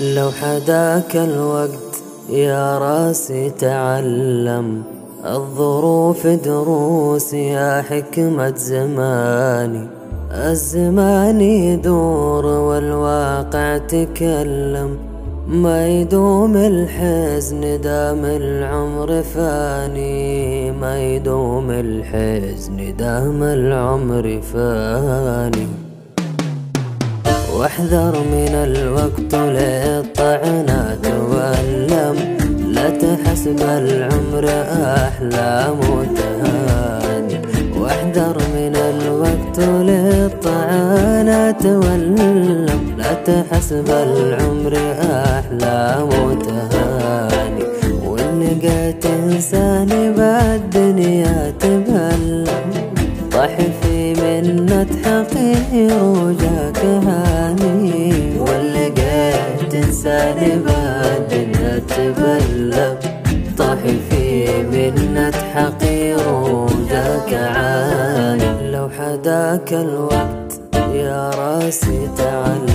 لو حداك الوقت يا راسي تعلم الظروف دروس يا حكمة زماني الزمان يدور والواقع تكلم. ما يدوم الحزن دام العمر فاني ما يدوم الحزن دام العمر فاني. واحذر من الوقت للطعنات واللم لا تحسب العمر أحلام وتهاني واحذر من الوقت للطعنات واللم لا تحسب العمر أحلام وتهاني وإن لقيت إنسان بالدنيا في منة حقير وجاك هاني. ولقيت انسان بعد تبلم طاح في منة حقير وجاك عاني. لو حداك الوقت يا راسي تعلم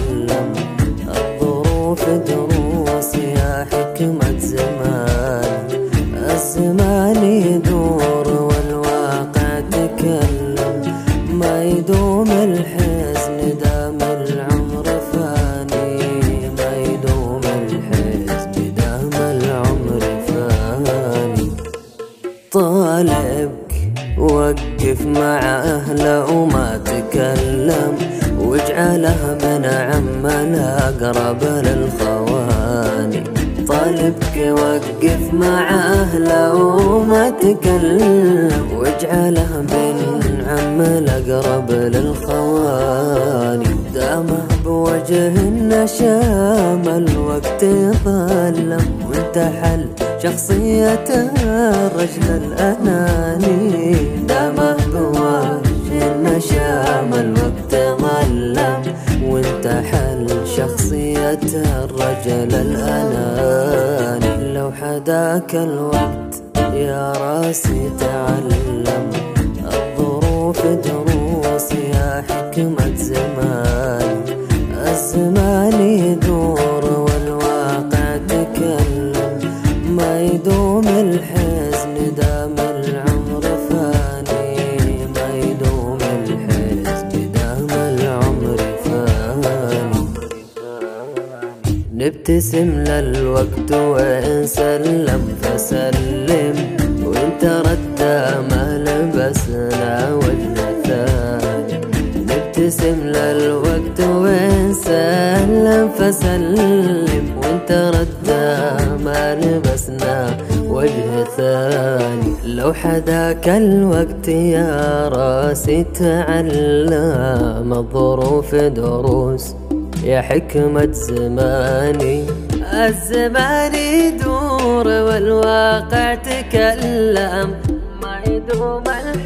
طالبك وقف مع أهله وما تكلم واجعله ابن عم الأقرب للخواني طالبك وقف مع أهله وما تكلم واجعله ابن عم الأقرب للخواني دامه بوجه النشام الوقت ظلم وانتحل شخصية الرجل الأناني. دامه بوجه النشام الوقت ظلم. وانتحل شخصية الرجل الأناني. لو حداك الوقت يا راسي تعلم. العمر فاني ما يدوم الحزن دام العمر فاني. نبتسم للوقت وإن سلم فسلم. وانت رد ما لبسنا ابتسم للوقت وين سلم فسلم. وانت ردا ما لبسنا وجه ثاني. لو حداك الوقت يا راسي تعلم الظروف دروس يا حكمة زماني. الزمان يدور والواقع تكلم. ما يدوم العمر